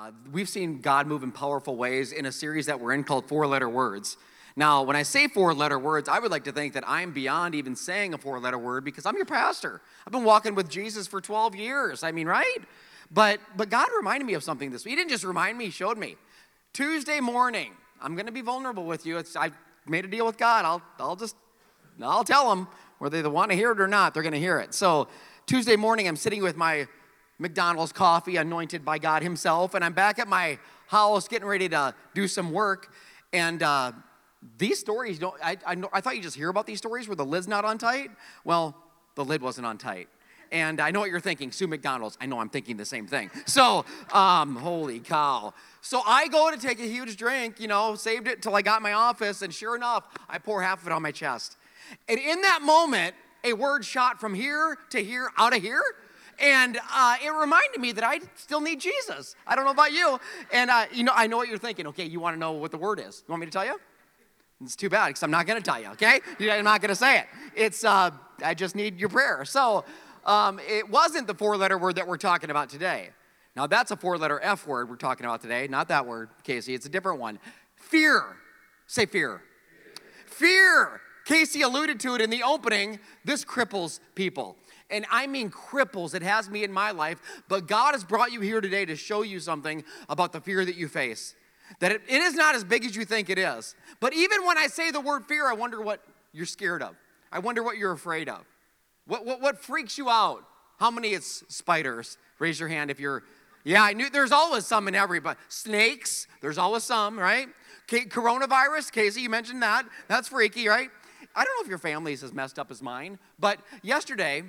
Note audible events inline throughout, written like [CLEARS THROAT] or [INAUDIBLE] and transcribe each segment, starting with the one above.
Uh, we've seen God move in powerful ways in a series that we're in called Four Letter Words. Now, when I say four letter words, I would like to think that I'm beyond even saying a four letter word because I'm your pastor. I've been walking with Jesus for 12 years. I mean, right? But but God reminded me of something this week. He didn't just remind me, he showed me. Tuesday morning, I'm going to be vulnerable with you. It's, I made a deal with God. I'll I'll just I'll tell them whether they want to hear it or not, they're going to hear it. So, Tuesday morning, I'm sitting with my McDonald's coffee anointed by God Himself, and I'm back at my house getting ready to do some work. And uh, these stories don't, I, I, I thought you just hear about these stories where the lid's not on tight. Well, the lid wasn't on tight. And I know what you're thinking, Sue McDonald's. I know I'm thinking the same thing. So, um, holy cow. So I go to take a huge drink, you know, saved it till I got my office, and sure enough, I pour half of it on my chest. And in that moment, a word shot from here to here, out of here, and uh, it reminded me that I still need Jesus. I don't know about you. And, uh, you know, I know what you're thinking. Okay, you want to know what the word is. You want me to tell you? It's too bad because I'm not going to tell you, okay? I'm not going to say it. It's, uh, I just need your prayer. So um, it wasn't the four letter word that we're talking about today. Now, that's a four letter F word we're talking about today, not that word, Casey. It's a different one. Fear. Say fear. Fear. Casey alluded to it in the opening. This cripples people and I mean cripples. It has me in my life. But God has brought you here today to show you something about the fear that you face. That it, it is not as big as you think it is. But even when I say the word fear, I wonder what you're scared of. I wonder what you're afraid of. What, what, what freaks you out? How many it's spiders? Raise your hand if you're, yeah, I knew there's always some in everybody. Snakes, there's always some, right? Okay, coronavirus, Casey, you mentioned that. That's freaky, right? I don't know if your family is as messed up as mine, but yesterday,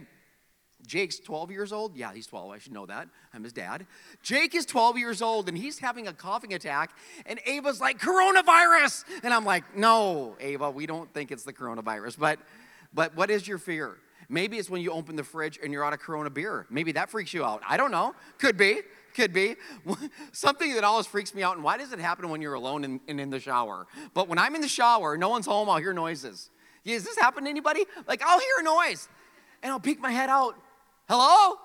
Jake's 12 years old. Yeah, he's 12. I should know that. I'm his dad. Jake is 12 years old and he's having a coughing attack. And Ava's like, coronavirus. And I'm like, no, Ava, we don't think it's the coronavirus. But, but what is your fear? Maybe it's when you open the fridge and you're out of Corona beer. Maybe that freaks you out. I don't know. Could be. Could be. [LAUGHS] Something that always freaks me out. And why does it happen when you're alone and, and in the shower? But when I'm in the shower, no one's home, I'll hear noises. Does this happen to anybody? Like, I'll hear a noise and I'll peek my head out Hello?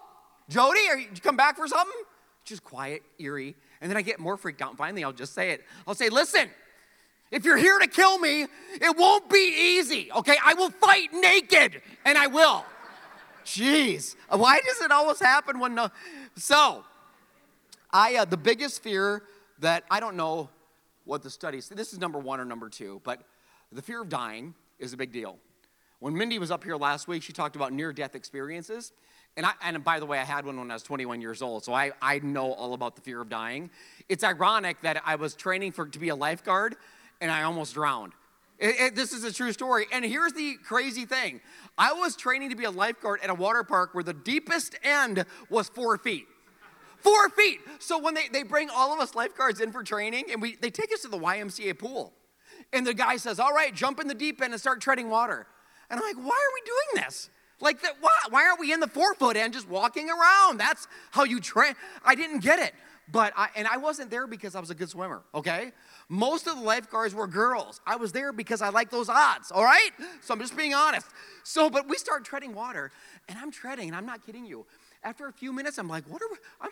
Jody, are you, you come back for something? Just quiet, eerie. And then I get more freaked out. And finally, I'll just say it. I'll say, listen, if you're here to kill me, it won't be easy, okay? I will fight naked, and I will. Jeez, why does it always happen when no? So, I uh, the biggest fear that I don't know what the studies. This is number one or number two, but the fear of dying is a big deal. When Mindy was up here last week, she talked about near-death experiences, and, I, and by the way, I had one when I was 21 years old, so I, I know all about the fear of dying. It's ironic that I was training for to be a lifeguard and I almost drowned. It, it, this is a true story. And here's the crazy thing I was training to be a lifeguard at a water park where the deepest end was four feet. Four feet. So when they, they bring all of us lifeguards in for training and we, they take us to the YMCA pool. And the guy says, All right, jump in the deep end and start treading water. And I'm like, Why are we doing this? Like that, why, why aren't we in the forefoot and just walking around? That's how you train. I didn't get it. But I, and I wasn't there because I was a good swimmer, okay? Most of the lifeguards were girls. I was there because I like those odds, all right? So I'm just being honest. So, but we start treading water, and I'm treading, and I'm not kidding you. After a few minutes, I'm like, what are we, I'm,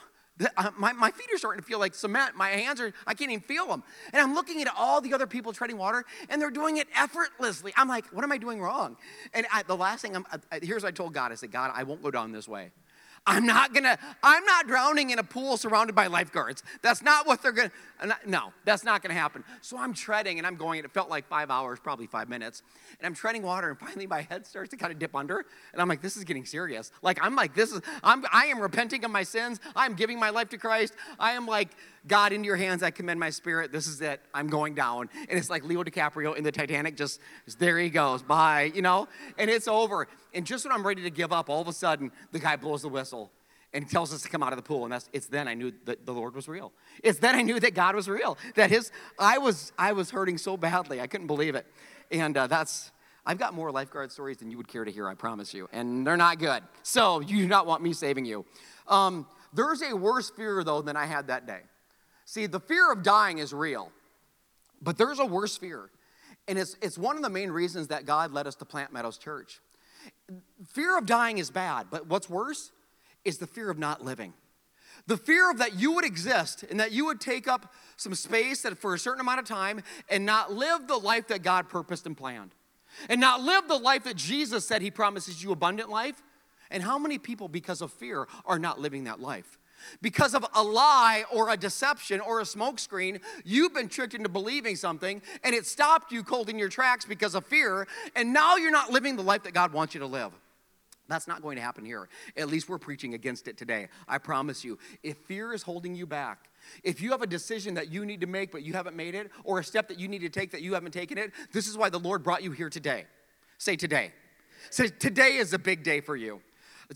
Uh, my, my feet are starting to feel like cement. My hands are, I can't even feel them. And I'm looking at all the other people treading water, and they're doing it effortlessly. I'm like, what am I doing wrong? And I, the last thing, I'm, I, here's what I told God I said, God, I won't go down this way. I'm not gonna, I'm not drowning in a pool surrounded by lifeguards. That's not what they're gonna, uh, no, that's not gonna happen. So I'm treading and I'm going, and it felt like five hours, probably five minutes. And I'm treading water and finally my head starts to kind of dip under. And I'm like, this is getting serious. Like, I'm like, this is, I'm, I am repenting of my sins. I'm giving my life to Christ. I am like, God, into your hands I commend my spirit. This is it. I'm going down. And it's like Leo DiCaprio in the Titanic, just, there he goes. Bye, you know? And it's over. And just when I'm ready to give up, all of a sudden, the guy blows the whistle and tells us to come out of the pool. And that's, it's then I knew that the Lord was real. It's then I knew that God was real. That his, I was, I was hurting so badly. I couldn't believe it. And uh, that's, I've got more lifeguard stories than you would care to hear, I promise you. And they're not good. So you do not want me saving you. Um, there's a worse fear, though, than I had that day. See, the fear of dying is real, but there's a worse fear. And it's, it's one of the main reasons that God led us to Plant Meadows Church. Fear of dying is bad, but what's worse is the fear of not living. The fear of that you would exist and that you would take up some space that for a certain amount of time and not live the life that God purposed and planned. And not live the life that Jesus said he promises you abundant life. And how many people, because of fear, are not living that life? Because of a lie or a deception or a smokescreen, you've been tricked into believing something and it stopped you cold in your tracks because of fear, and now you're not living the life that God wants you to live. That's not going to happen here. At least we're preaching against it today. I promise you. If fear is holding you back, if you have a decision that you need to make but you haven't made it, or a step that you need to take that you haven't taken it, this is why the Lord brought you here today. Say today. Say today is a big day for you.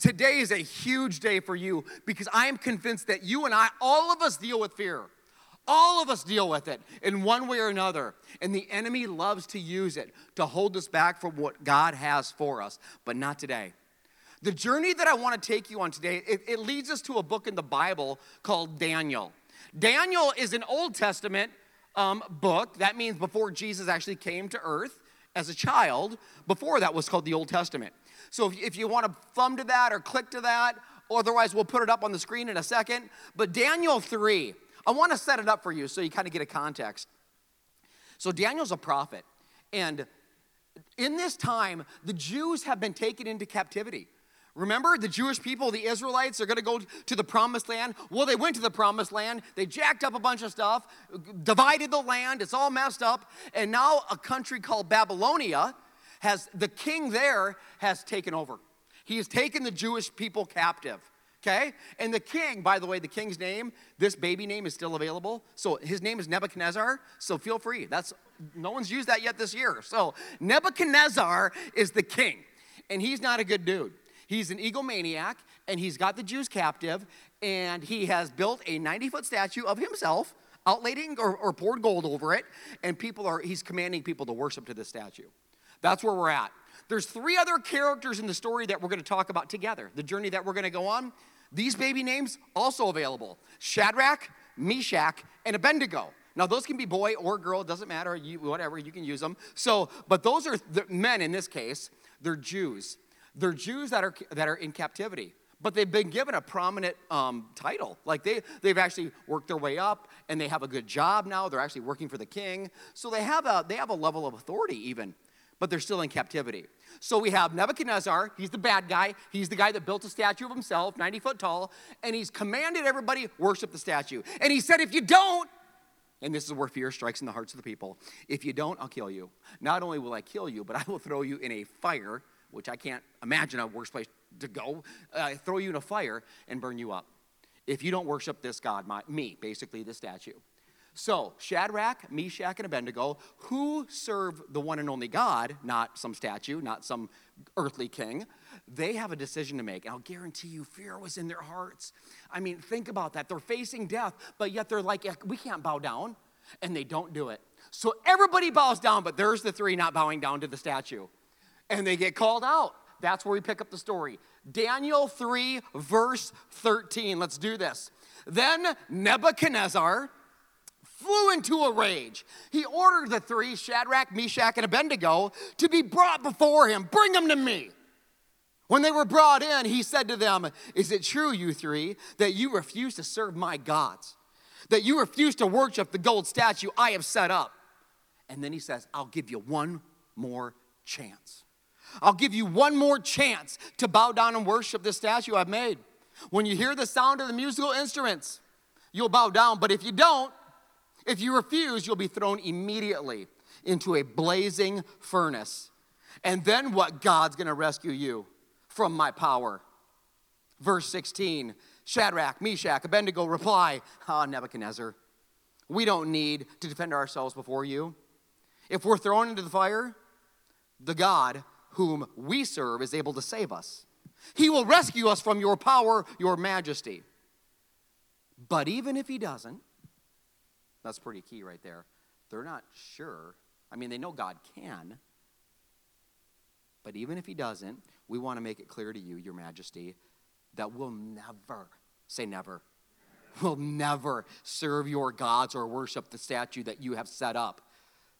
Today is a huge day for you because I am convinced that you and I, all of us deal with fear. All of us deal with it in one way or another. And the enemy loves to use it to hold us back from what God has for us, but not today. The journey that I want to take you on today, it, it leads us to a book in the Bible called Daniel. Daniel is an Old Testament um, book. That means before Jesus actually came to earth as a child. Before that was called the Old Testament. So if, if you want to thumb to that or click to that, otherwise we'll put it up on the screen in a second. But Daniel 3, I want to set it up for you so you kind of get a context. So Daniel's a prophet. And in this time, the Jews have been taken into captivity. Remember the Jewish people, the Israelites, are going to go to the promised land. Well, they went to the promised land. They jacked up a bunch of stuff, divided the land. It's all messed up. And now a country called Babylonia has, the king there has taken over. He has taken the Jewish people captive. Okay? And the king, by the way, the king's name, this baby name is still available. So his name is Nebuchadnezzar. So feel free. That's no one's used that yet this year. So Nebuchadnezzar is the king. And he's not a good dude. He's an egomaniac, and he's got the Jews captive, and he has built a 90 foot statue of himself, outlaid or, or poured gold over it, and people are, he's commanding people to worship to this statue. That's where we're at. There's three other characters in the story that we're going to talk about together. The journey that we're going to go on. These baby names also available Shadrach, Meshach, and Abednego. Now, those can be boy or girl, doesn't matter, you, whatever, you can use them. So, but those are the men in this case, they're Jews. They're Jews that are, that are in captivity, but they've been given a prominent um, title. Like they, they've actually worked their way up and they have a good job now. They're actually working for the king. So they have a, they have a level of authority even, but they're still in captivity. So we have Nebuchadnezzar. He's the bad guy. He's the guy that built a statue of himself, 90 foot tall, and he's commanded everybody worship the statue. And he said, if you don't, and this is where fear strikes in the hearts of the people. If you don't, I'll kill you. Not only will I kill you, but I will throw you in a fire which I can't imagine a worse place to go, uh, throw you in a fire and burn you up. If you don't worship this God, my, me, basically the statue. So, Shadrach, Meshach, and Abednego, who serve the one and only God, not some statue, not some earthly king, they have a decision to make. And I'll guarantee you, fear was in their hearts. I mean, think about that. They're facing death, but yet they're like, we can't bow down. And they don't do it. So everybody bows down, but there's the three not bowing down to the statue and they get called out. That's where we pick up the story. Daniel 3, verse 13. Let's do this. Then Nebuchadnezzar flew into a rage. He ordered the three, Shadrach, Meshach, and Abednego, to be brought before him. Bring them to me. When they were brought in, he said to them, Is it true, you three, that you refuse to serve my gods? That you refuse to worship the gold statue I have set up? And then he says, I'll give you one more chance. I'll give you one more chance to bow down and worship the statue I've made. When you hear the sound of the musical instruments, you'll bow down. But if you don't, if you refuse, you'll be thrown immediately into a blazing furnace. And then what? God's gonna rescue you from my power. Verse 16 Shadrach, Meshach, Abednego reply, Ah, oh, Nebuchadnezzar, we don't need to defend ourselves before you. If we're thrown into the fire, the God whom we serve is able to save us. He will rescue us from your power, your majesty. But even if he doesn't, that's pretty key right there. They're not sure. I mean, they know God can. But even if he doesn't, we want to make it clear to you, your majesty, that we'll never, say never, we'll never serve your gods or worship the statue that you have set up.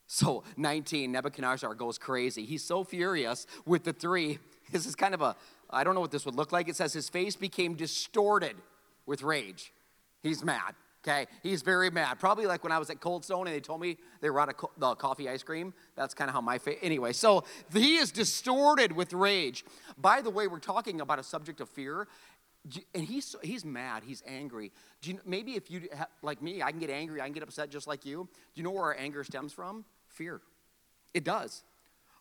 So 19, Nebuchadnezzar goes crazy. He's so furious with the three. This is kind of a, I don't know what this would look like. It says his face became distorted with rage. He's mad. Okay, he's very mad. Probably like when I was at Cold Stone and they told me they were out of co- the coffee ice cream. That's kind of how my face. Anyway, so he is distorted with rage. By the way, we're talking about a subject of fear, and he's he's mad. He's angry. Do you, maybe if you like me, I can get angry. I can get upset just like you. Do you know where our anger stems from? Fear. It does.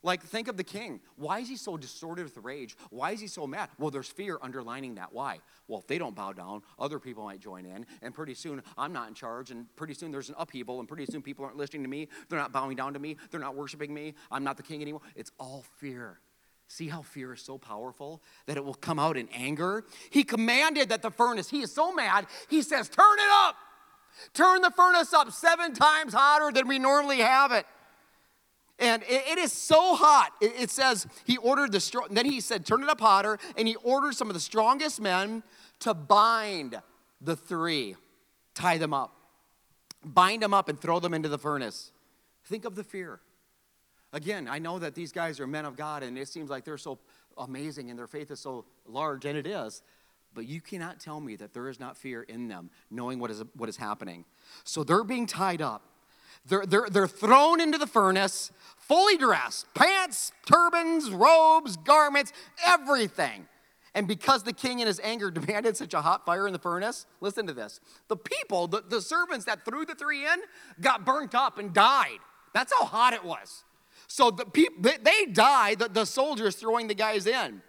Like, think of the king. Why is he so distorted with rage? Why is he so mad? Well, there's fear underlining that. Why? Well, if they don't bow down, other people might join in, and pretty soon I'm not in charge, and pretty soon there's an upheaval, and pretty soon people aren't listening to me. They're not bowing down to me. They're not worshiping me. I'm not the king anymore. It's all fear. See how fear is so powerful that it will come out in anger? He commanded that the furnace, he is so mad, he says, Turn it up. Turn the furnace up seven times hotter than we normally have it. And it, it is so hot. It, it, says he ordered the strong, then he said, turn it up hotter, and he ordered some of the strongest men to bind the three, tie them up, bind them up, and throw them into the furnace. Think of the fear. Again, I know that these guys are men of God, and it seems like they're so amazing and their faith is so large, and it is. But you cannot tell me that there is not fear in them, knowing what is, what is happening. So they're being tied up. They're, they're, they're thrown into the furnace, fully dressed pants, turbans, robes, garments, everything. And because the king in his anger [LAUGHS] demanded such a hot fire in the furnace, listen to this. The people, the, the servants that threw the three in, got burnt up and died. That's how hot it was. So the people, they die, the, the soldiers throwing the guys in.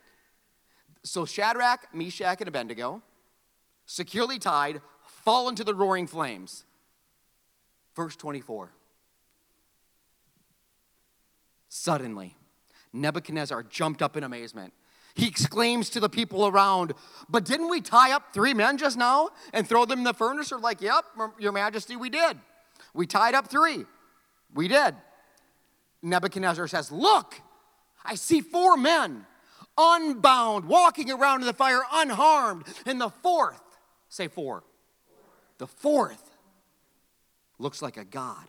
So Shadrach, Meshach, and Abednego, securely tied, fall into the roaring flames. Verse 24. Suddenly, Nebuchadnezzar jumped up in amazement. He exclaims to the people around, But didn't we tie up three men just now and throw them in the furnace? Or like, Yep, Your Majesty, we did. We tied up three. We did. Nebuchadnezzar says, Look, I see four men unbound, walking around in the fire unharmed. And the fourth, say four, the fourth looks like a god.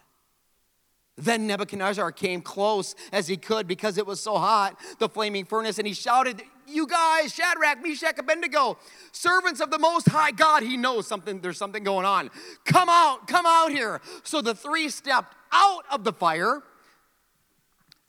Then Nebuchadnezzar came close as he could because it was so hot, the flaming furnace, and he shouted, You guys, Shadrach, Meshach, Abednego, servants of the Most High God, he knows something, there's something going on. Come out, come out here. So the three stepped out of the fire.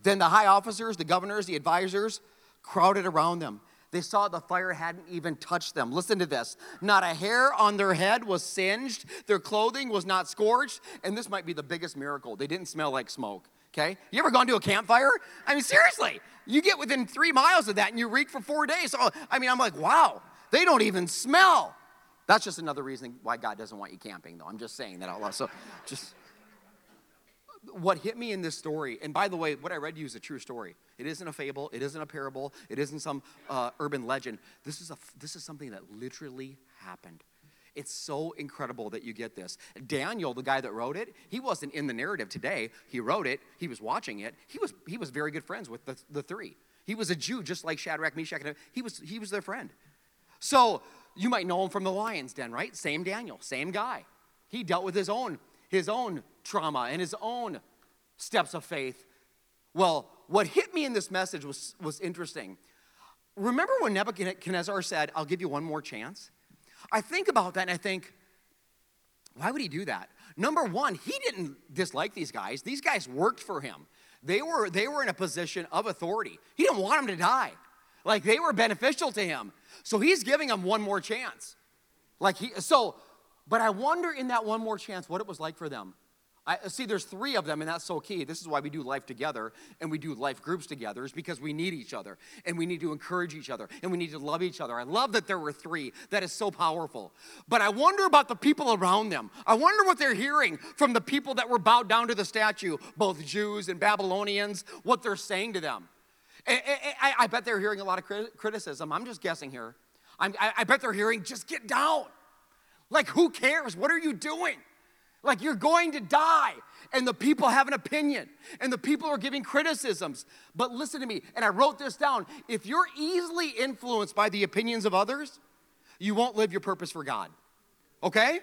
Then the high officers, the governors, the advisors crowded around them. They saw the fire hadn't even touched them. Listen to this. Not a hair on their head was singed, their clothing was not scorched, and this might be the biggest miracle. They didn't smell like smoke. Okay? You ever gone to a campfire? I mean, seriously, you get within three miles of that and you reek for four days. So, I mean, I'm like, wow, they don't even smell. That's just another reason why God doesn't want you camping, though. I'm just saying that out loud. So, just what hit me in this story, and by the way, what I read you is a true story. It isn't a fable, it isn't a parable, it isn't some uh, urban legend. This is, a, this is something that literally happened. It's so incredible that you get this. Daniel, the guy that wrote it, he wasn't in the narrative today. He wrote it, he was watching it. He was, he was very good friends with the, the three. He was a Jew, just like Shadrach, Meshach, and he was, he was their friend. So you might know him from the lion's den, right? Same Daniel, same guy. He dealt with his own his own trauma and his own steps of faith. Well, what hit me in this message was, was interesting. Remember when Nebuchadnezzar said, I'll give you one more chance? I think about that and I think, why would he do that? Number one, he didn't dislike these guys. These guys worked for him. They were, they were in a position of authority. He didn't want them to die. Like they were beneficial to him. So he's giving them one more chance. Like he, so but I wonder in that one more chance what it was like for them. I, see, there's three of them, and that's so key. This is why we do life together and we do life groups together, is because we need each other and we need to encourage each other and we need to love each other. I love that there were three. That is so powerful. But I wonder about the people around them. I wonder what they're hearing from the people that were bowed down to the statue, both Jews and Babylonians, what they're saying to them. I, bet they're hearing a lot of criticism. I'm just guessing here. I bet they're hearing, just get down. Like, who cares? What are you doing? Like, you're going to die. And the people have an opinion, and the people are giving criticisms. But listen to me, and I wrote this down. If you're easily influenced by the opinions of others, you won't live your purpose for God. Okay?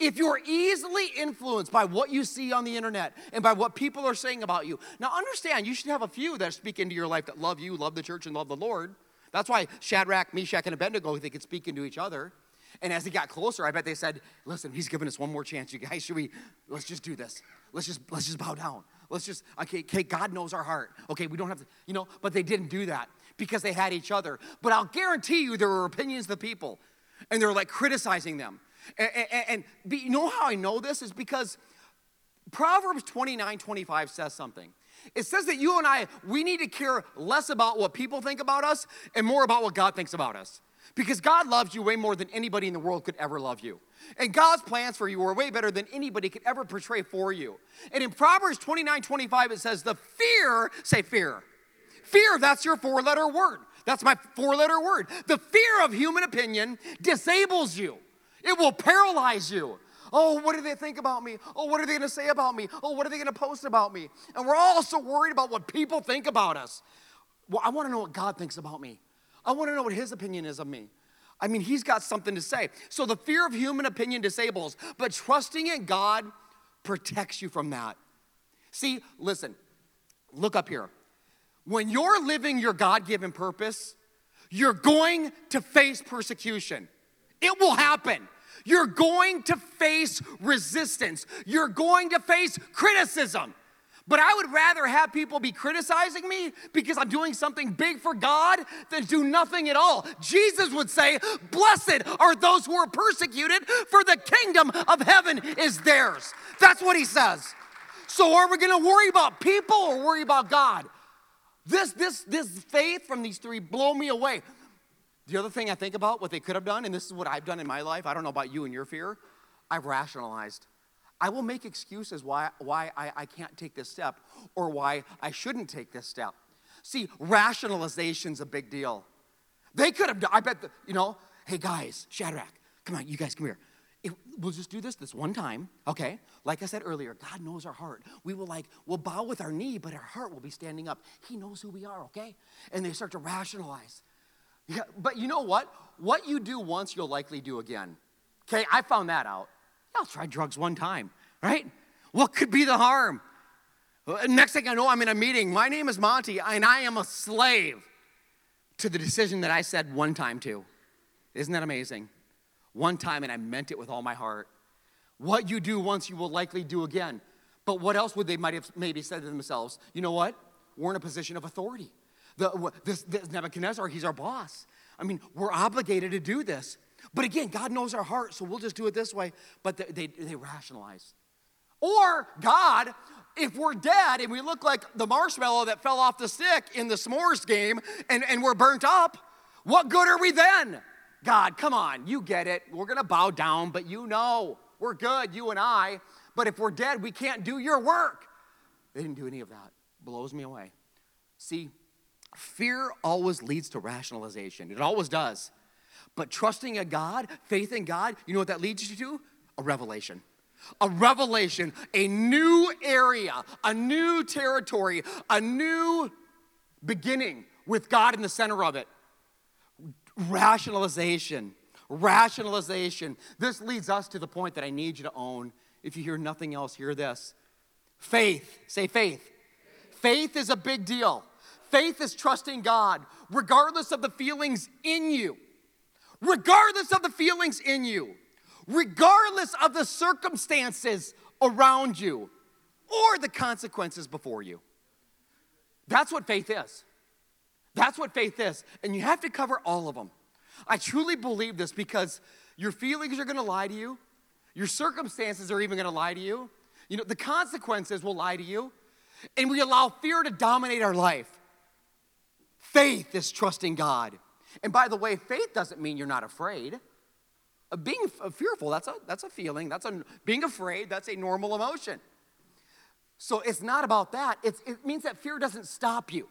If you're easily influenced by what you see on the internet and by what people are saying about you, now understand you should have a few that speak into your life that love you, love the church, and love the Lord. That's why Shadrach, Meshach, and Abednego they could speak into each other. And as he got closer, I bet they said, "Listen, he's giving us one more chance. You guys, should we? Let's just do this. Let's just let's just bow down. Let's just okay. Okay, God knows our heart. Okay, we don't have to, you know. But they didn't do that because they had each other. But I'll guarantee you, there were opinions of the people, and they're like criticizing them. And, and, and you know how I know this is because Proverbs 29, 25 says something. It says that you and I, we need to care less about what people think about us and more about what God thinks about us. Because God loves you way more than anybody in the world could ever love you. And God's plans for you are way better than anybody could ever portray for you. And in Proverbs 29 25, it says, The fear, say fear. Fear, that's your four letter word. That's my four letter word. The fear of human opinion disables you, it will paralyze you. Oh, what do they think about me? Oh, what are they gonna say about me? Oh, what are they gonna post about me? And we're all so worried about what people think about us. Well, I wanna know what God thinks about me. I wanna know what His opinion is of me. I mean, He's got something to say. So the fear of human opinion disables, but trusting in God protects you from that. See, listen, look up here. When you're living your God given purpose, you're going to face persecution. It will happen. You're going to face resistance. You're going to face criticism. But I would rather have people be criticizing me because I'm doing something big for God than do nothing at all. Jesus would say, Blessed are those who are persecuted, for the kingdom of heaven is theirs. That's what he says. So are we gonna worry about people or worry about God? This, this, this faith from these three blow me away. The other thing I think about, what they could have done, and this is what I've done in my life, I don't know about you and your fear, I've rationalized. I will make excuses why, why I, I can't take this step or why I shouldn't take this step. See, rationalization's a big deal. They could have, done, I bet, the, you know, hey guys, Shadrach, come on, you guys come here. If, we'll just do this this one time, okay? Like I said earlier, God knows our heart. We will like, we'll bow with our knee, but our heart will be standing up. He knows who we are, okay? And they start to rationalize. Yeah, but you know what? What you do once, you'll likely do again. Okay, I found that out. I'll try drugs one time, right? What could be the harm? Uh, next thing I know, I'm in a meeting. My name is Monty, and I am a slave to the decision that I said one time to. Isn't that amazing? One time, and I meant it with all my heart. What you do once, you will likely do again. But what else would they might have maybe said to themselves? You know what? We're in a position of authority. The, this, this Nebuchadnezzar, he's our boss. I mean, we're obligated to do this. But again, God knows our heart, so we'll just do it this way. But they, they, they rationalize. Or God, if we're dead and we look like the marshmallow that fell off the stick in the s'mores game and, and we're burnt up, what good are we then? God, come on, you get it. We're gonna bow down, but you know we're good, you and I. But if we're dead, we can't do your work. They didn't do any of that. Blows me away. See, Fear always leads to rationalization, it always does. But trusting a God, faith in God, you know what that leads you to? A revelation. A revelation, a new area, a new territory, a new beginning with God in the center of it. Rationalization, rationalization. This leads us to the point that I need you to own. If you hear nothing else, hear this faith. Say faith. Faith is a big deal. Faith is trusting God regardless of the feelings in you, regardless of the feelings in you, regardless of the circumstances around you or the consequences before you. That's what faith is. That's what faith is. And you have to cover all of them. I truly believe this because your feelings are going to lie to you, your circumstances are even going to lie to you. You know, the consequences will lie to you. And we allow fear to dominate our life. Faith is trusting God. And by the way, faith doesn't mean you're not afraid. Uh, being fearful, that's a, that's a feeling. That's a, being afraid, that's a normal emotion. So it's not about that. It's, it means that fear doesn't stop you.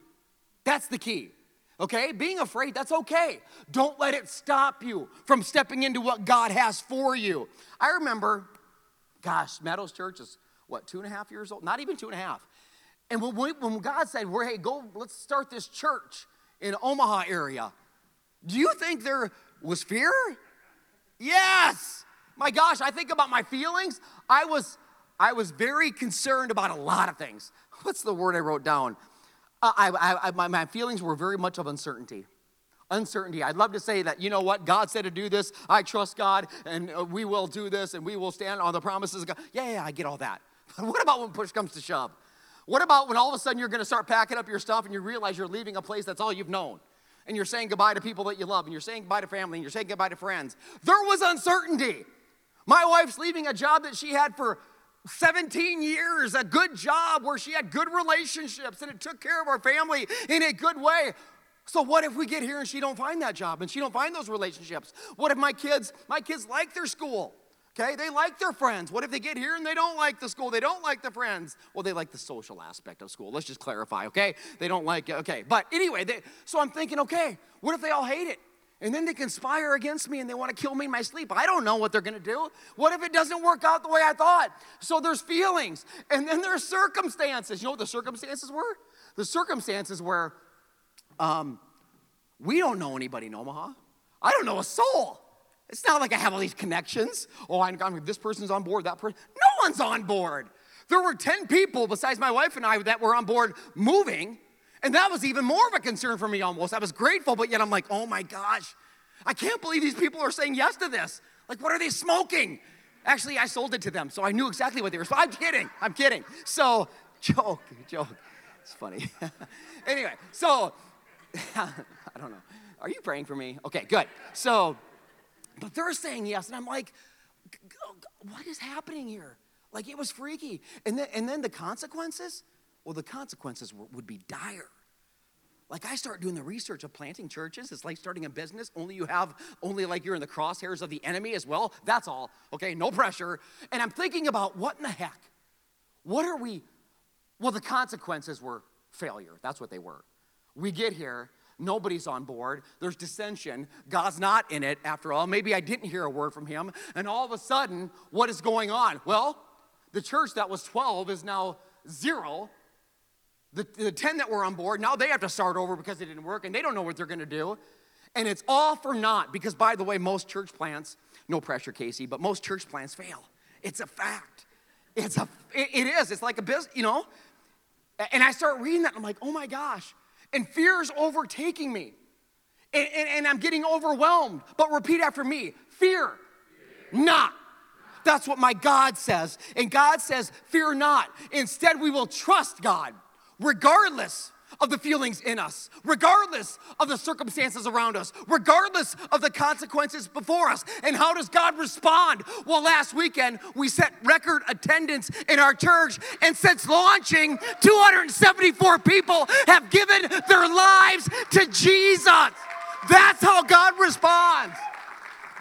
That's the key. Okay? Being afraid, that's okay. Don't let it stop you from stepping into what God has for you. I remember, gosh, Meadows Church is what, two and a half years old? Not even two and a half. And when, we, when God said, well, hey, go, let's start this church in Omaha area, do you think there was fear? Yes. My gosh, I think about my feelings. I was, I was very concerned about a lot of things. [LAUGHS] What's the word I wrote down? Uh, I, I, my, my feelings were very much of uncertainty. Uncertainty. I'd love to say that, you know what, God said to do this, I trust God, and uh, we will do this, and we will stand on the promises of God. Yeah, yeah, I get all that. But [LAUGHS] what about when push comes to shove? What about when all of a sudden you're gonna start packing up your stuff and you realize you're leaving a place that's all you've known? And you're saying goodbye to people that you love, and you're saying goodbye to family, and you're saying goodbye to friends. There was uncertainty. My wife's leaving a job that she had for 17 years, a good job where she had good relationships and it took care of our family in a good way. So what if we get here and she don't find that job and she don't find those relationships? What if my kids, my kids like their school? Okay, they like their friends. What if they get here and they don't like the school? They don't like the friends. Well, they like the social aspect of school. Let's just clarify, okay? They don't like it. Okay, but anyway, they, so I'm thinking, okay, what if they all hate it? And then they conspire against me and they want to kill me in my sleep. I don't know what they're going to do. What if it doesn't work out the way I thought? So there's feelings. And then there's circumstances. You know what the circumstances were? The circumstances were um, we don't know anybody in Omaha. I don't know a soul. It's not like I have all these connections. Oh, I'm, I'm, this person's on board, that person. No one's on board. There were 10 people besides my wife and I that were on board moving. And that was even more of a concern for me almost. I was grateful, but yet I'm like, oh my gosh, I can't believe these people are saying yes to this. Like, what are they smoking? Actually, I sold it to them, so I knew exactly what they were. I'm kidding. I'm kidding. So, [LAUGHS] joke, joke. It's funny. [LAUGHS] anyway, so [LAUGHS] I don't know. Are you praying for me? Okay, good. So, but they're saying yes, and I'm like, what is happening here? Like it was freaky. And then, and then the consequences? Well, the consequences would be dire. Like I start doing the research of planting churches. It's like starting a business. Only you have, only like you're in the crosshairs of the enemy as well. That's all. Okay, no pressure. And I'm thinking about what in the heck? What are we? Well, the consequences were failure. That's what they were. We get here, nobody's on board. There's dissension. God's not in it after all. Maybe I didn't hear a word from him. And all of a sudden, what is going on? Well, the church that was 12 is now zero the, the 10 that were on board, now they have to start over because it didn't work and they don't know what they're going to do. And it's all for naught because, by the way, most church plants, no pressure, Casey, but most church plants fail. It's a fact. It's a, it, it is. It's like a business, you know? And I start reading that and I'm like, oh my gosh. And fear is overtaking me. And, and, and I'm getting overwhelmed. But repeat after me fear, fear. not. That's what my God says. And God says, fear not. Instead, we will trust God regardless of the feelings in us, regardless of the circumstances around us, regardless of the consequences before us. And how does God respond? Well, last weekend we set record attendance in our church, and since launching, 274 people have given their lives to Jesus. That's how God responds.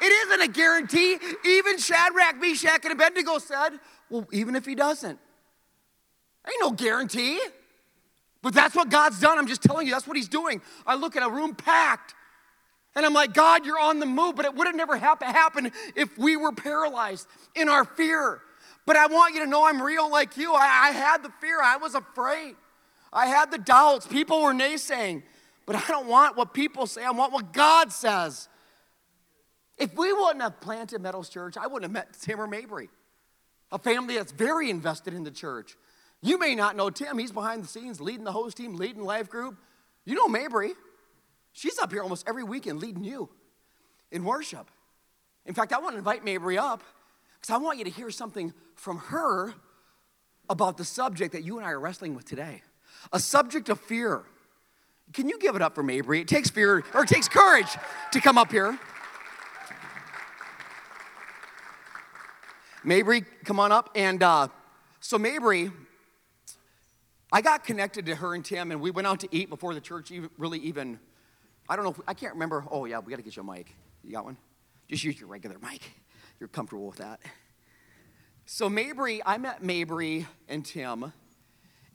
It isn't a guarantee. Even Shadrach, Meshach, and Abednego said, Well, even if he doesn't, ain't no guarantee. But that's what God's done. I'm just telling you, that's what He's doing. I look at a room packed and I'm like, God, you're on the move. But it would have never happened if we were paralyzed in our fear. But I want you to know I'm real like you. I, I had the fear, I was afraid, I had the doubts. People were naysaying. But I don't want what people say, I want what God says. If we wouldn't have planted Meadows Church, I wouldn't have met Tim or Mabry, a family that's very invested in the church. You may not know Tim. He's behind the scenes leading the host team, leading life group. You know Mabry. She's up here almost every weekend leading you in worship. In fact, I want to invite Mabry up because I want you to hear something from her about the subject that you and I are wrestling with today a subject of fear. Can you give it up for Mabry? It takes fear, or it takes courage to come up here. Mabry, come on up. And uh, so, Mabry I got connected to her and Tim, and we went out to eat before the church even, really even. I don't know. If, I can't remember. Oh yeah, we got to get you a mic. You got one? Just use your regular mic. You're comfortable with that. So Mabry, I met Mabry and Tim,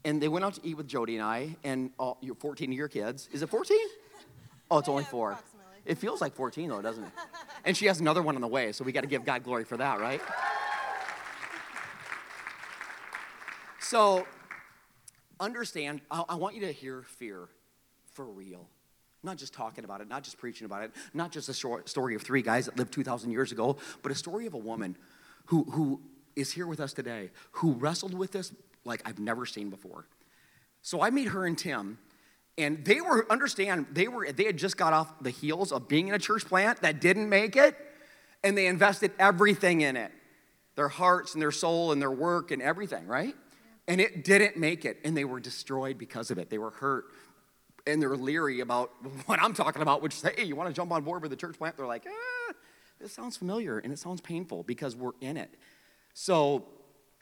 and they went out to eat with Jody and I, and all, your 14 of your kids. Is it 14? Oh, it's only four. It feels like 14 though, doesn't it? And she has another one on the way, so we got to give God glory for that, right? So understand, I, I want you to hear fear for real. Not just talking about it, not just preaching about it, not just a short story of three guys that lived 2,000 years ago, but a story of a woman who, who is here with us today, who wrestled with this like I've never seen before. So I meet her and Tim, And they were, understand, they were, they had just got off the heels of being in a church plant that didn't make it, and they invested everything in it their hearts and their soul and their work and everything, right? And it didn't make it, and they were destroyed because of it. They were hurt, and they're leery about [LAUGHS] what I'm talking about, which is, hey, you want to jump on board with the church plant? They're like, ah, this sounds familiar, and it sounds painful because we're in it. So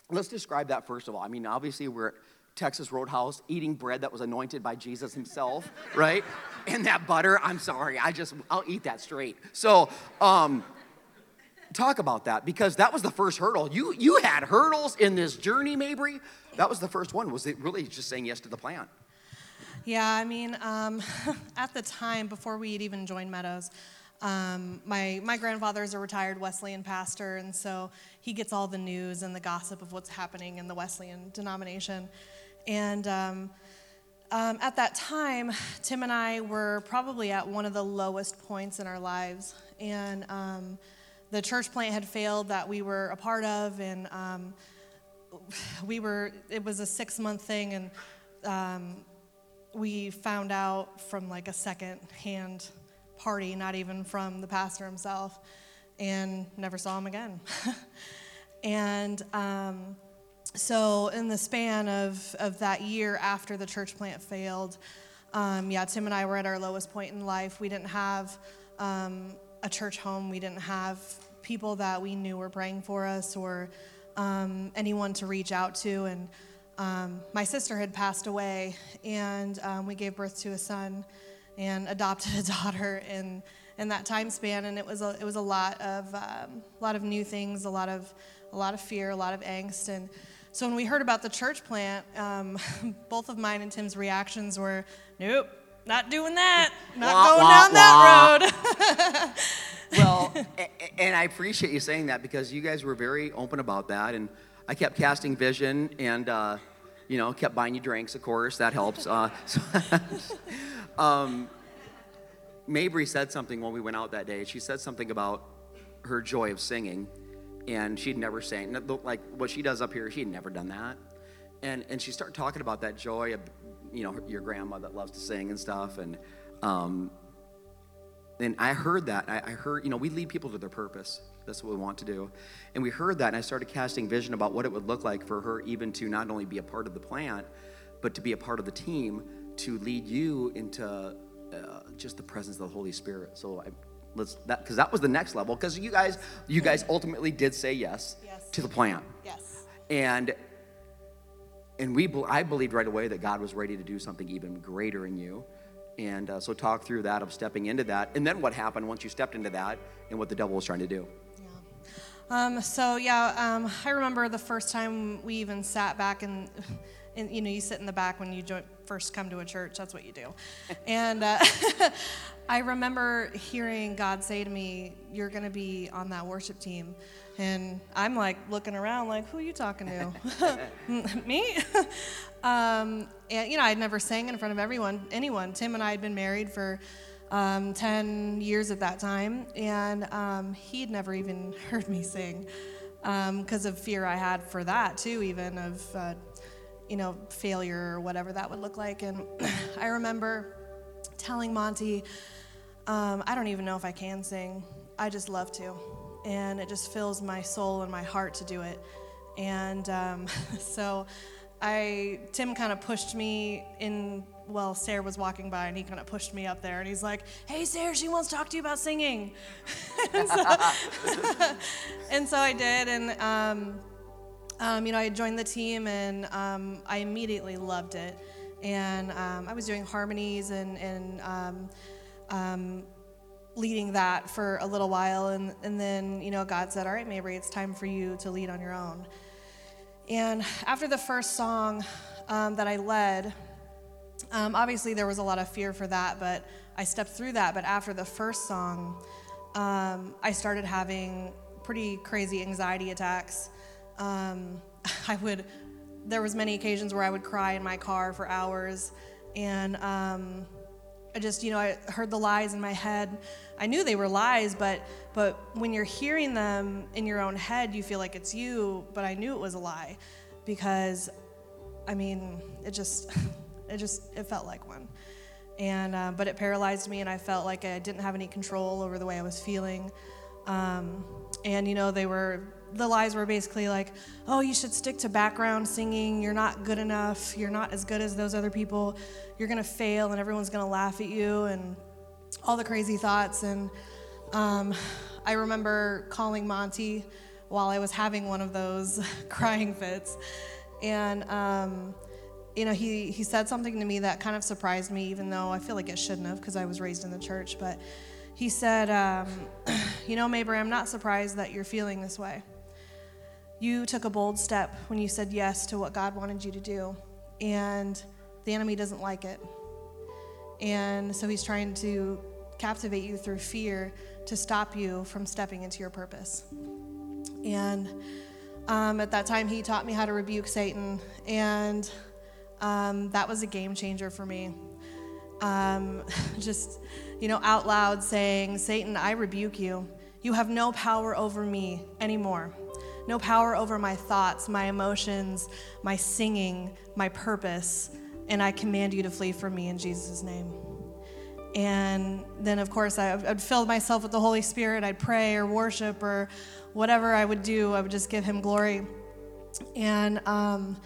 let's describe that first of all. I mean, obviously, we're at Texas Roadhouse eating bread that was anointed by Jesus himself, [LAUGHS] right? And that butter, I'm sorry, I just, I'll eat that straight. So, um, talk about that because that was the first hurdle. You you had hurdles in this journey, Mabry. That was the first one. Was it really just saying yes to the plan? Yeah, I mean, um, [LAUGHS] at the time before we had even joined Meadows, um, my my grandfather is a retired Wesleyan pastor, and so he gets all the news and the gossip of what's happening in the Wesleyan denomination. And um, um at that time, Tim and I were probably at one of the lowest points in our lives, and um, the church plant had failed that we were a part of, and um, we were. It was a six month thing, and um, we found out from like a second hand party, not even from the pastor himself, and never saw him again. [LAUGHS] and um, so, in the span of, of that year after the church plant failed, um, yeah, Tim and I were at our lowest point in life. We didn't have um, a church home. We didn't have people that we knew were praying for us or um, anyone to reach out to. And um, my sister had passed away, and um, we gave birth to a son and adopted a [LAUGHS] daughter in in that time span. And it was a, it was a lot of um, a lot of new things, a lot of a lot of fear, a lot of angst, and so when we heard about the church plant, um, [LAUGHS] both of mine and Tim's reactions were, "Nope, not doing that. Not wah, going wah, down wah. that road. [LAUGHS] well, [LAUGHS] and I appreciate you saying that because you guys were very open about that, and I kept casting vision and. Uh, you know, kept buying you drinks, of course. That helps. Uh, [LAUGHS] so [LAUGHS] um, Mabry said something when we went out that day. She said something about her joy of singing, and she'd never sang like what she does up here. She'd never done that, and and she started talking about that joy of you know, your grandma that loves to sing and stuff. And, um, and I heard that. I, I heard, you know, we lead people to their purpose. That's what we want to do. And we heard that, and I started casting vision about what it would look like for her even to not only be a part of the plant, but to be a part of the team to lead you into uh, just the presence of the Holy Spirit. So I, let's that because that was the next level. Because you guys, you guys ultimately did say yes, yes. to the plant. Yes. And and we, I believed right away that God was ready to do something even greater in you. And uh, so talk through that of stepping into that. And then what happened once you stepped into that and what the devil was trying to do. Yeah. Um, so, yeah, um, I remember the first time we even sat back and, [LAUGHS] and you know, you sit in the back when you first come to a church. That's what you do. [LAUGHS] and uh, [LAUGHS] I remember hearing God say to me, You're going to be on that worship team. And I'm like looking around, like, who are you talking to? [LAUGHS] [LAUGHS] Me? [LAUGHS] um, and, you know, I'd never sang in front of everyone, anyone. Tim and I had been married for um, 10 years at that time, and um, he'd never even heard me sing because um, of fear I had for that, too, even of, uh, you know, failure or whatever that would look like. And [CLEARS THROAT] I remember telling Monty, um, I don't even know if I can sing. I just love to and it just fills my soul and my heart to do it. And um, [LAUGHS] so I, Tim kind of pushed me in, well, Sarah was walking by and he kind of pushed me up there and he's like, hey, Sarah, she wants to talk to you about singing. [LAUGHS] and, so, [LAUGHS] and, so, I did. And, um, um, you know, I joined the team and um, I immediately loved it. And um, I was doing harmonies and, and um, leading that for a little while and, and then you know god said all right Mabry it's time for you to lead on your own. And after the first song um, that i led um, obviously there was a lot of fear for that but i stepped through that. But after the first song um, i started having pretty crazy anxiety attacks. Um, [LAUGHS] i would there was many occasions where i would cry in my car for hours. And um, I just, you know, I heard the lies in my head. I knew they were lies, but but when you're hearing them in your own head, you feel like it's you, but I knew it was a lie because I mean, it just [LAUGHS] it just it felt like one. and uh, but it paralyzed me, and I felt like I didn't have any control over the way I was feeling. Um, and you know, they were the lies were basically like, "Oh, you should stick to background singing. You're not good enough. You're not as good as those other people. You're gonna fail, and everyone's gonna laugh at you." And all the crazy thoughts. And um, I remember calling Monty while I was having one of those [LAUGHS] crying fits, and um, you know, he, he said something to me that kind of surprised me, even though I feel like it shouldn't have because I was raised in the church. But he said, um, [CLEARS THROAT] You know, Mabry, I'm not surprised that you're feeling this way. You took a bold step when you said yes to what God wanted you to do, and the enemy doesn't like it. And so he's trying to captivate you through fear to stop you from stepping into your purpose. And um, at that time, he taught me how to rebuke Satan, and um, that was a game changer for me. Um, [LAUGHS] just, you know, out loud saying, Satan, I rebuke you. You have no power over me anymore. No power over my thoughts, my emotions, my singing, my purpose. And I command you to flee from me in Jesus' name. And then, of course, I, would fill myself with the Holy Spirit. I'd pray or worship or whatever I would do. I would just give Him glory. And um,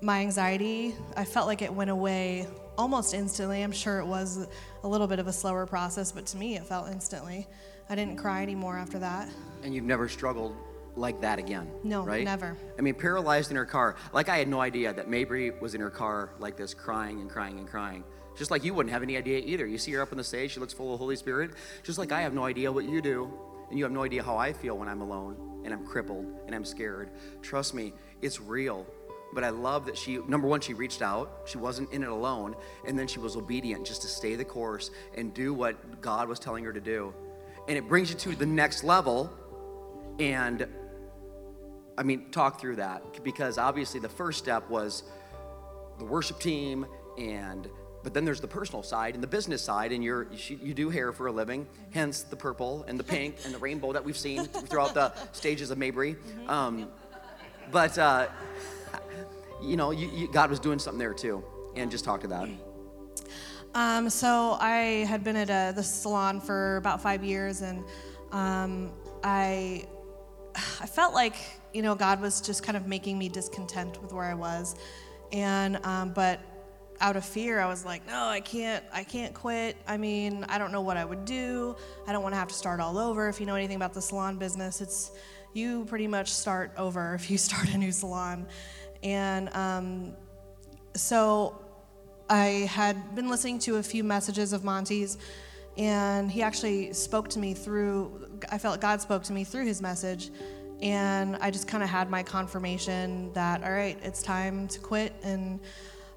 my anxiety, I felt like it went away almost instantly. I'm sure it was a little bit of a slower process, but to me, it felt instantly. I didn't cry anymore after that. And you've never struggled like that again? No, right? never. I mean, paralyzed in her car. Like I had no idea that Mabry was in her car like this, crying and crying and crying. Just like you wouldn't have any idea either. You see her up on the stage, she looks full of Holy Spirit. Just like I have no idea what you do, and you have no idea how I feel when I'm alone and I'm crippled and I'm scared. Trust me, it's real. But I love that she, number one, she reached out. She wasn't in it alone. And then she was obedient just to stay the course and do what God was telling her to do. And it brings you to the next level. And I mean, talk through that because obviously the first step was the worship team and but then there's the personal side and the business side and you're you do hair for a living hence the purple and the pink and the rainbow that we've seen throughout the stages of mabry um, but uh, you know, you, you, God was doing something there too. And just talk to that. Um, so I had been at a, the salon for about five years, and um, I I felt like you know God was just kind of making me discontent with where I was, and um, but out of fear, I was like, no, I can't, I can't quit. I mean, I don't know what I would do. I don't want to have to start all over. If you know anything about the salon business, it's you pretty much start over [LAUGHS] if you start a new salon. And um, so I had been listening to a few messages of Monty's, and he actually spoke to me through, I felt God spoke to me through his message. And I just kind of had my confirmation that, all right, it's time to quit. And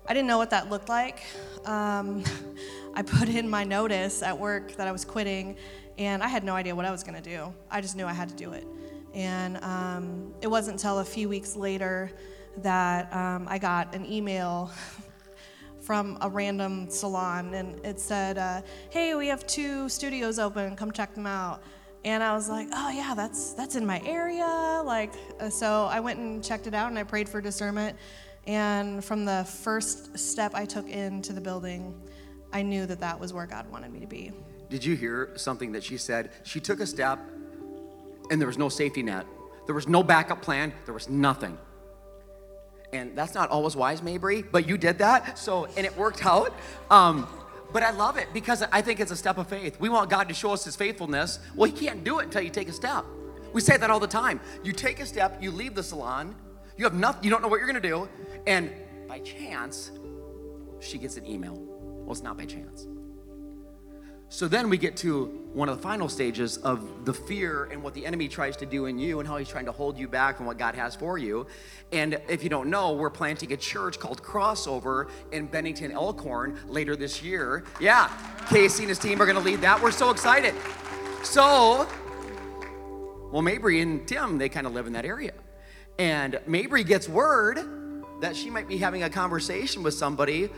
I didn't know what that looked like. Um, [LAUGHS] I put in my notice at work that I was quitting, and I had no idea what I was going to do. I just knew I had to do it. And um, it wasn't until a few weeks later that um, I got an email [LAUGHS] from a random salon, and it said, uh, "Hey, we have two studios open. Come check them out." And I was like, "Oh yeah, that's that's in my area." Like, uh, so I went and checked it out, and I prayed for discernment. And from the first step I took into the building, I knew that that was where God wanted me to be. Did you hear something that she said? She took a step, and there was no safety net. There was no backup plan. There was nothing. And that's not always wise, Mabry, but you did that. So, and it worked out. Um, but I love it because I think it's a step of faith. We want God to show us his faithfulness. Well, he can't do it until you take a step. We say that all the time. You take a step, you leave the salon, you have nothing, you don't know what you're gonna do, and by chance, she gets an email. Well, it's not by chance. So then we get to one of the final stages of the fear and what the enemy tries to do in you and how he's trying to hold you back from what God has for you. And if you don't know, we're planting a church called Crossover in Bennington Elkhorn later this year. Yeah, Casey and his team are going to lead that. We're so excited. So, well, Mabry and Tim, they kind of live in that area. And Mabry gets word that she might be having a conversation with somebody,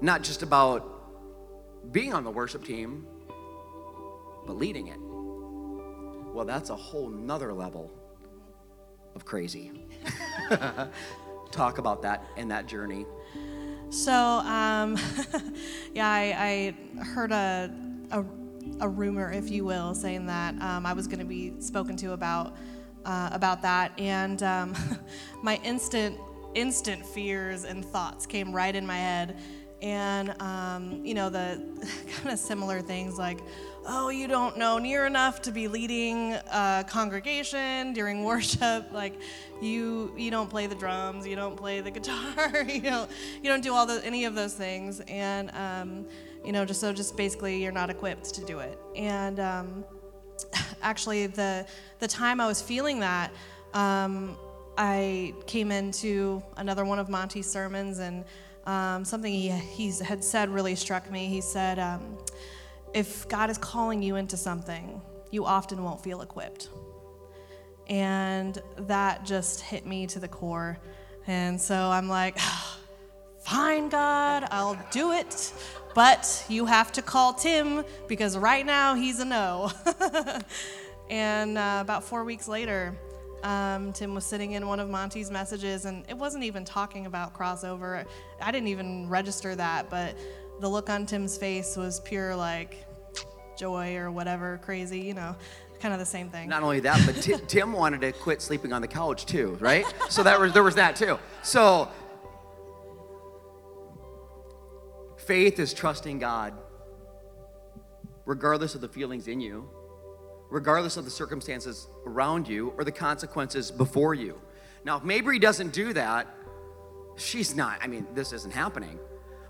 not just about being on the worship team, leading it. Well, that's a whole nother level of crazy. [LAUGHS] Talk about that and that journey. So, um, [LAUGHS] yeah, I, I heard a, a, a, rumor, if you will, saying that um, I was going to be spoken to about uh, about that, and um, [LAUGHS] my instant instant fears and thoughts came right in my head, and um, you know the kind of similar things like oh, you don't know near enough to be leading a congregation during [LAUGHS] worship. Like, you you don't play the drums, you don't play the [LAUGHS] guitar, [LAUGHS] you don't you don't do all the any of those things, and um, you know, just so just basically you're not equipped to do it. And um, actually, the the time I was feeling that. Um, I came into another one of Monty's sermons, and um, something he, he had said really struck me. He said, um, if God is calling you into something, you often won't feel equipped. And that just hit me to the core. And so I'm like, [SIGHS] fine, God, I'll do it. But you have to call Tim because right now he's a no. [LAUGHS] and uh, about four weeks later, um, Tim was sitting in one of Monty's messages, and it wasn't even talking about crossover. I didn't even register that, but the look on Tim's face was pure like joy or whatever crazy, you know, kind of the same thing. Not only that, but T- [LAUGHS] Tim wanted to quit sleeping on the couch too, right? So that was there was that too. So faith is trusting God regardless of the feelings in you, regardless of the circumstances around you or the consequences before you. Now, if Mabry doesn't do that, she's not, I mean, this isn't happening.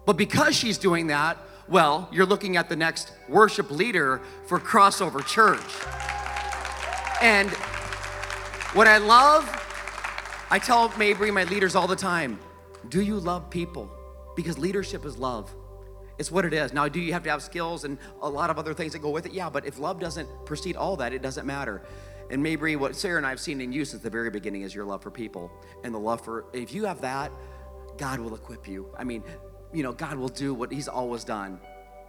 But because she's doing that, well, you're looking at the next worship leader for Crossover Church. And what I love, I tell Mabry, my leaders all the time, do you love people? Because leadership is love. It's what it is. Now, do you have to have skills and a lot of other things that go with it? Yeah, but if love doesn't precede all that, it doesn't matter. And Mabry, what Sarah and I have seen in you since the very beginning is your love for people and the love for, if you have that, God will equip you. I mean, you know, God will do what He's always done.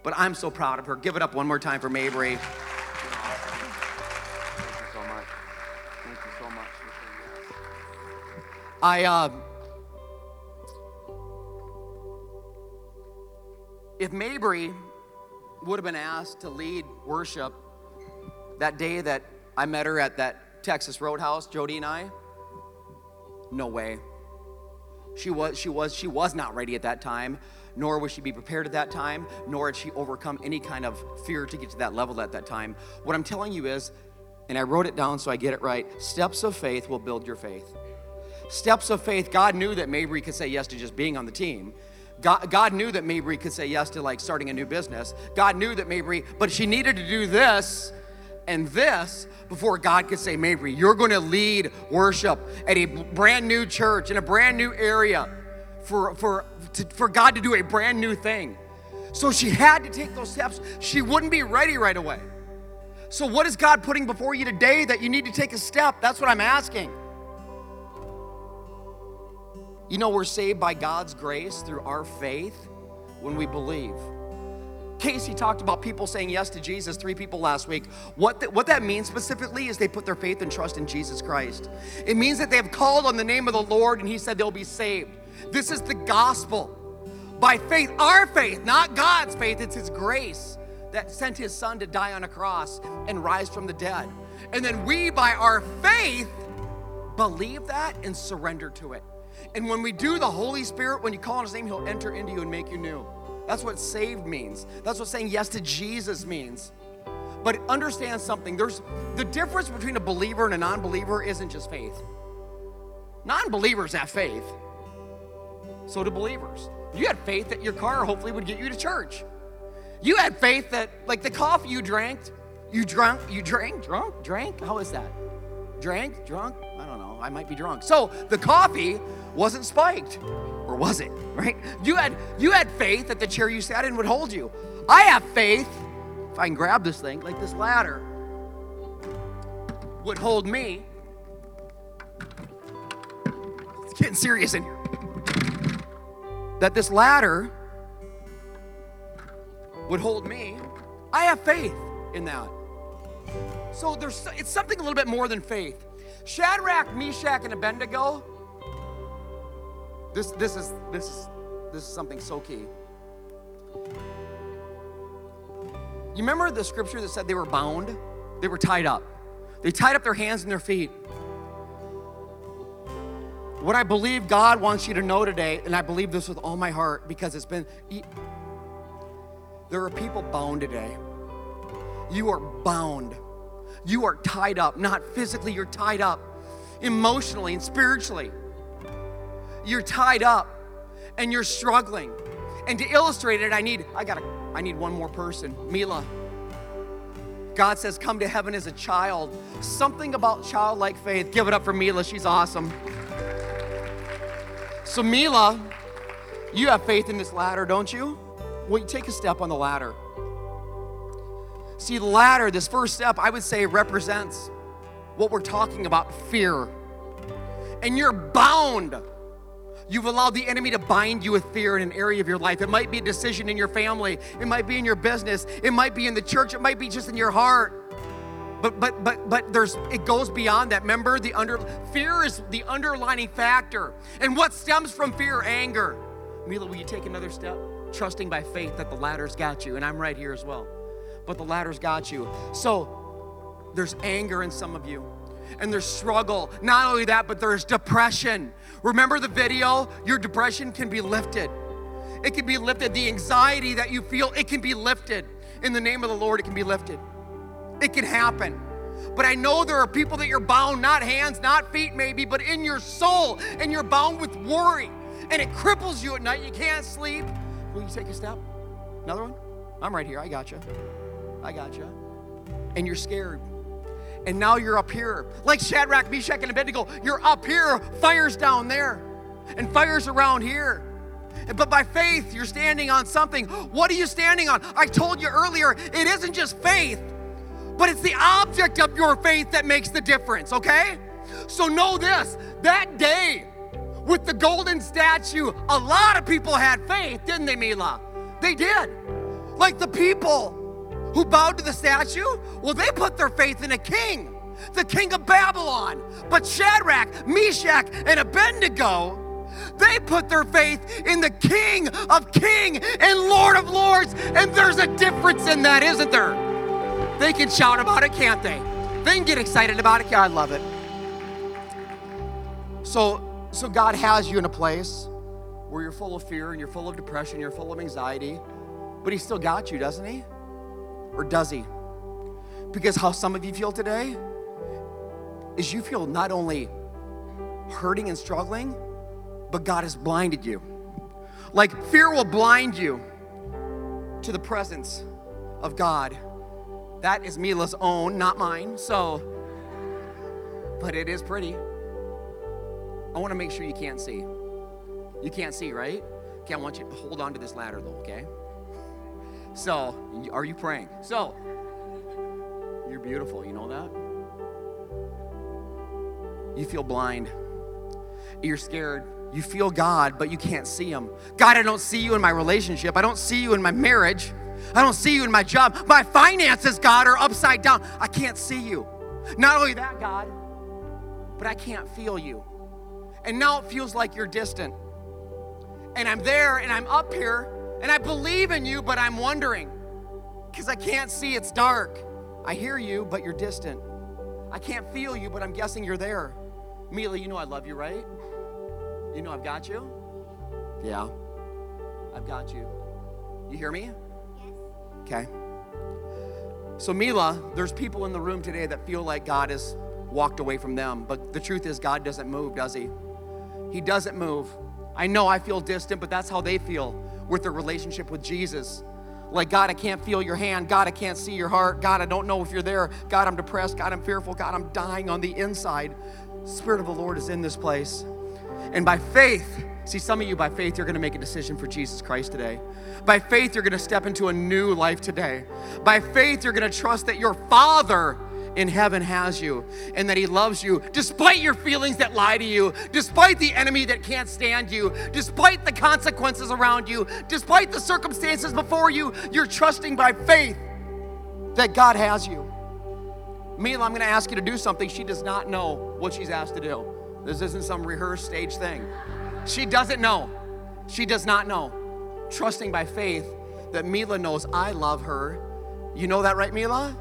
But I'm so proud of her. Give it up one more time for Mabry. Thank you so much. Thank you so much. I, uh, if Mabry would have been asked to lead worship that day that I met her at that Texas Roadhouse, Jody and I, no way. She was, she was, she was not ready at that time, nor was she be prepared at that time, nor had she overcome any kind of fear to get to that level at that time. What I'm telling you is, and I wrote it down so I get it right steps of faith will build your faith. Steps of faith, God knew that Mabry could say yes to just being on the team. God, God knew that Mabry could say yes to like starting a new business. God knew that Mabry, but she needed to do this and this before God could say, Mabry, you're going to lead worship at a brand new church in a brand new area for, for, to, for God to do a brand new thing. So she had to take those steps. She wouldn't be ready right away. So, what is God putting before you today that you need to take a step? That's what I'm asking. You know, we're saved by God's grace through our faith when we believe. Casey talked about people saying yes to Jesus, three people last week. What, what that means specifically is they put their faith and trust in Jesus Christ. It means that they have called on the name of the Lord and He said they'll be saved. This is the gospel. By faith, our faith, not God's faith, it's His grace that sent His Son to die on a cross and rise from the dead. And then we, by our faith, believe that and surrender to it. And when we do, the Holy Spirit, when you call on His name, He'll enter into you and make you new. That's what saved means. That's what saying yes to Jesus means. But understand something there's the difference between a believer and a non believer isn't just faith. Non believers have faith, so do believers. You had faith that your car hopefully would get you to church. You had faith that, like the coffee you drank, you drunk, you drank, drunk, drank? How is that? Drank, drunk? I don't know. I might be drunk. So the coffee wasn't spiked or was it? Right? You had you had faith that the chair you sat in would hold you. I have faith if I can grab this thing like this ladder would hold me. It's getting serious in here. That this ladder would hold me. I have faith in that. So there's it's something a little bit more than faith. Shadrach, Meshach, and Abednego this, this, is, this is this is something so key. You remember the scripture that said they were bound? They were tied up. They tied up their hands and their feet. What I believe God wants you to know today, and I believe this with all my heart because it's been, there are people bound today. You are bound. You are tied up, not physically, you're tied up emotionally and spiritually. You're tied up and you're struggling. And to illustrate it, I need I got I need one more person. Mila. God says, "Come to heaven as a child." Something about childlike faith. Give it up for Mila. She's awesome. So Mila, you have faith in this ladder, don't you? Well, you take a step on the ladder. See, the ladder, this first step, I would say represents what we're talking about fear. And you're bound. You've allowed the enemy to bind you with fear in an area of your life. It might be a decision in your family, it might be in your business, it might be in the church, it might be just in your heart. But but but but there's it goes beyond that. Remember the under fear is the underlining factor. And what stems from fear? Anger. Mila, will you take another step? Trusting by faith that the ladder's got you, and I'm right here as well but the ladder's got you. So there's anger in some of you, and there's struggle. Not only that, but there's depression. Remember the video? Your depression can be lifted. It can be lifted. The anxiety that you feel, it can be lifted. In the name of the Lord, it can be lifted. It can happen. But I know there are people that you're bound, not hands, not feet, maybe, but in your soul, and you're bound with worry, and it cripples you at night. You can't sleep. Will you take a step? Another one? I'm right here. I got you. I got you. And you're scared. And now you're up here. Like Shadrach, Meshach, and Abednego, you're up here, fire's down there, and fire's around here. But by faith, you're standing on something. What are you standing on? I told you earlier, it isn't just faith, but it's the object of your faith that makes the difference, okay? So know this that day with the golden statue, a lot of people had faith, didn't they, Mila? They did. Like the people who bowed to the statue? Well, they put their faith in a king, the king of Babylon. But Shadrach, Meshach, and Abednego, they put their faith in the King of King and Lord of Lords. And there's a difference in that, isn't there? They can shout about it, can't they? They can get excited about it. Yeah, I love it. So, so God has you in a place where you're full of fear and you're full of depression, you're full of anxiety, but He still got you, doesn't He? Or does he? Because how some of you feel today is you feel not only hurting and struggling, but God has blinded you. Like fear will blind you to the presence of God. That is Mila's own, not mine. So, but it is pretty. I want to make sure you can't see. You can't see, right? Okay, I want you to hold on to this ladder though, okay? So, are you praying? So, you're beautiful, you know that? You feel blind. You're scared. You feel God, but you can't see Him. God, I don't see you in my relationship. I don't see you in my marriage. I don't see you in my job. My finances, God, are upside down. I can't see you. Not only that, God, but I can't feel you. And now it feels like you're distant. And I'm there and I'm up here and I believe in you, but I'm wondering because I can't see, it's dark. I hear you, but you're distant. I can't feel you, but I'm guessing you're there. Mila, you know I love you, right? You know I've got you? Yeah. I've got you. You hear me? Yes. Okay. So, Mila, there's people in the room today that feel like God has walked away from them, but the truth is, God doesn't move, does He? He doesn't move. I know I feel distant, but that's how they feel with their relationship with Jesus. Like, God, I can't feel your hand. God, I can't see your heart. God, I don't know if you're there. God, I'm depressed. God, I'm fearful. God, I'm dying on the inside. Spirit of the Lord is in this place. And by faith, see, some of you, by faith, you're going to make a decision for Jesus Christ today. By faith, you're going to step into a new life today. By faith, you're going to trust that your Father in heaven has you and that He loves you despite your feelings that lie to you, despite the enemy that can't stand you, despite the consequences around you, despite the circumstances before you. You're trusting by faith that God has you. Mila, I'm going to ask you to do something she does not know what she's asked to do. This isn't some rehearsed stage thing. She doesn't know. She does not know. Trusting by faith that Mila knows I love her. You know that, right, Mila?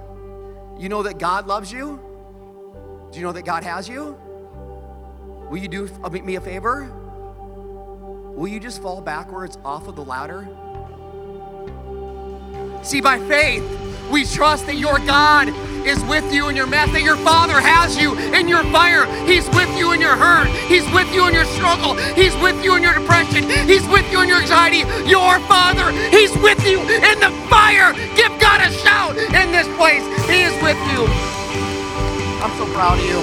You know that God loves you? Do you know that God has you? Will you do me a favor? Will you just fall backwards off of the ladder? See, by faith, we trust that your God is with you in your mess, that your Father has you in your fire. He's with you in your hurt. He's with you in your struggle. He's with you in your depression. He's with you in your anxiety. Your Father, He's with you in the fire. Give God a shout in this place. He is with you. I'm so proud of you.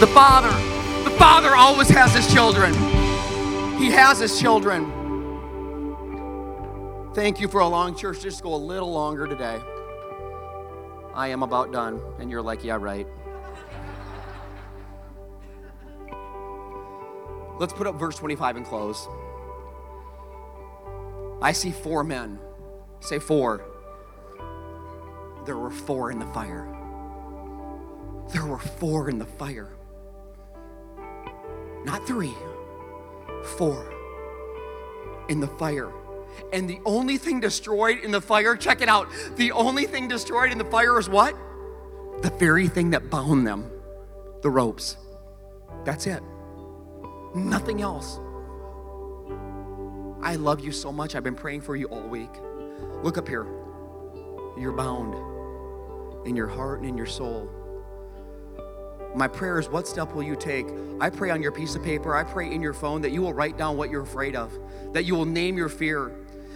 The Father, the Father always has His children. He has His children. Thank you for allowing church just go a little longer today. I am about done. And you're like, yeah, right. Let's put up verse 25 and close. I see four men. Say four. There were four in the fire. There were four in the fire. Not three, four in the fire. And the only thing destroyed in the fire, check it out. The only thing destroyed in the fire is what? The very thing that bound them the ropes. That's it. Nothing else. I love you so much. I've been praying for you all week. Look up here. You're bound in your heart and in your soul. My prayer is what step will you take? I pray on your piece of paper, I pray in your phone that you will write down what you're afraid of, that you will name your fear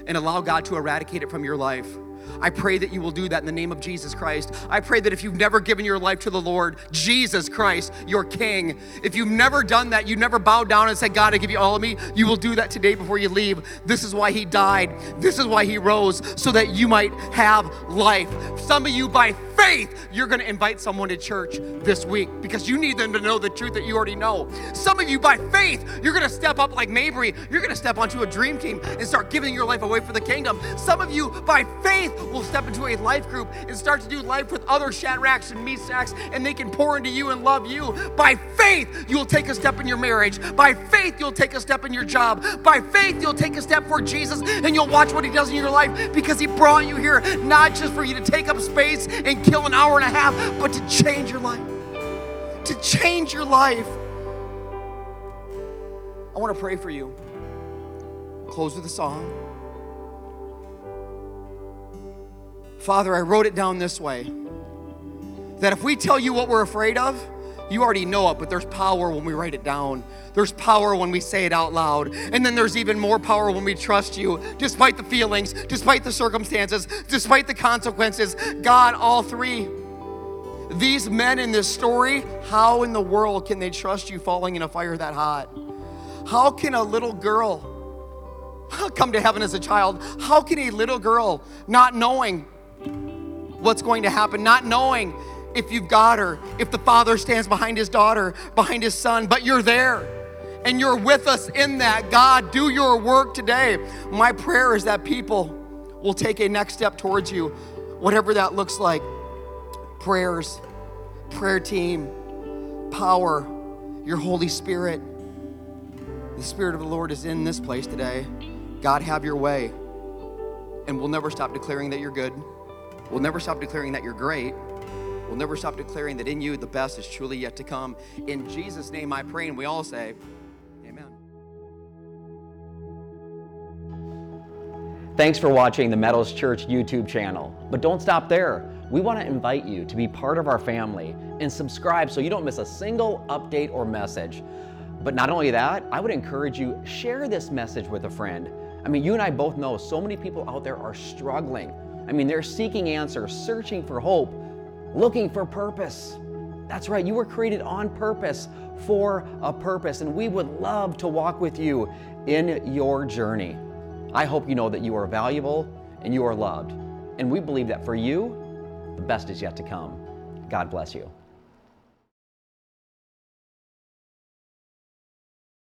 and allow God to eradicate it from your life. I pray that you will do that in the name of Jesus Christ. I pray that if you've never given your life to the Lord, Jesus Christ, your King, if you've never done that, you've never bowed down and said, God, I give you all of me, you will do that today before you leave. This is why He died. This is why He rose, so that you might have life. Some of you, by faith, you're going to invite someone to church this week because you need them to know the truth that you already know. Some of you, by faith, you're going to step up like Mabry. You're going to step onto a dream team and start giving your life away for the kingdom. Some of you, by faith, will step into a life group and start to do life with other Shadrachs and Meshachs, and they can pour into you and love you. By faith, you'll take a step in your marriage. By faith, you'll take a step in your job. By faith, you'll take a step for Jesus and you'll watch what He does in your life because He brought you here not just for you to take up space and kill an hour and a half, but to change your life. To change your life. I want to pray for you. Close with a song. Father, I wrote it down this way that if we tell you what we're afraid of, you already know it, but there's power when we write it down. There's power when we say it out loud. And then there's even more power when we trust you, despite the feelings, despite the circumstances, despite the consequences. God, all three. These men in this story, how in the world can they trust you falling in a fire that hot? How can a little girl [LAUGHS] come to heaven as a child? How can a little girl, not knowing what's going to happen, not knowing if you've got her, if the father stands behind his daughter, behind his son, but you're there and you're with us in that. God, do your work today. My prayer is that people will take a next step towards you, whatever that looks like. Prayers, prayer team, power, your Holy Spirit. The Spirit of the Lord is in this place today. God, have your way. And we'll never stop declaring that you're good. We'll never stop declaring that you're great. We'll never stop declaring that in you the best is truly yet to come. In Jesus' name I pray, and we all say, Amen. Thanks for watching the Meadows Church YouTube channel. But don't stop there. We want to invite you to be part of our family and subscribe so you don't miss a single update or message. But not only that, I would encourage you share this message with a friend. I mean, you and I both know so many people out there are struggling. I mean, they're seeking answers, searching for hope, looking for purpose. That's right, you were created on purpose for a purpose, and we would love to walk with you in your journey. I hope you know that you are valuable and you are loved. And we believe that for you, the best is yet to come. God bless you.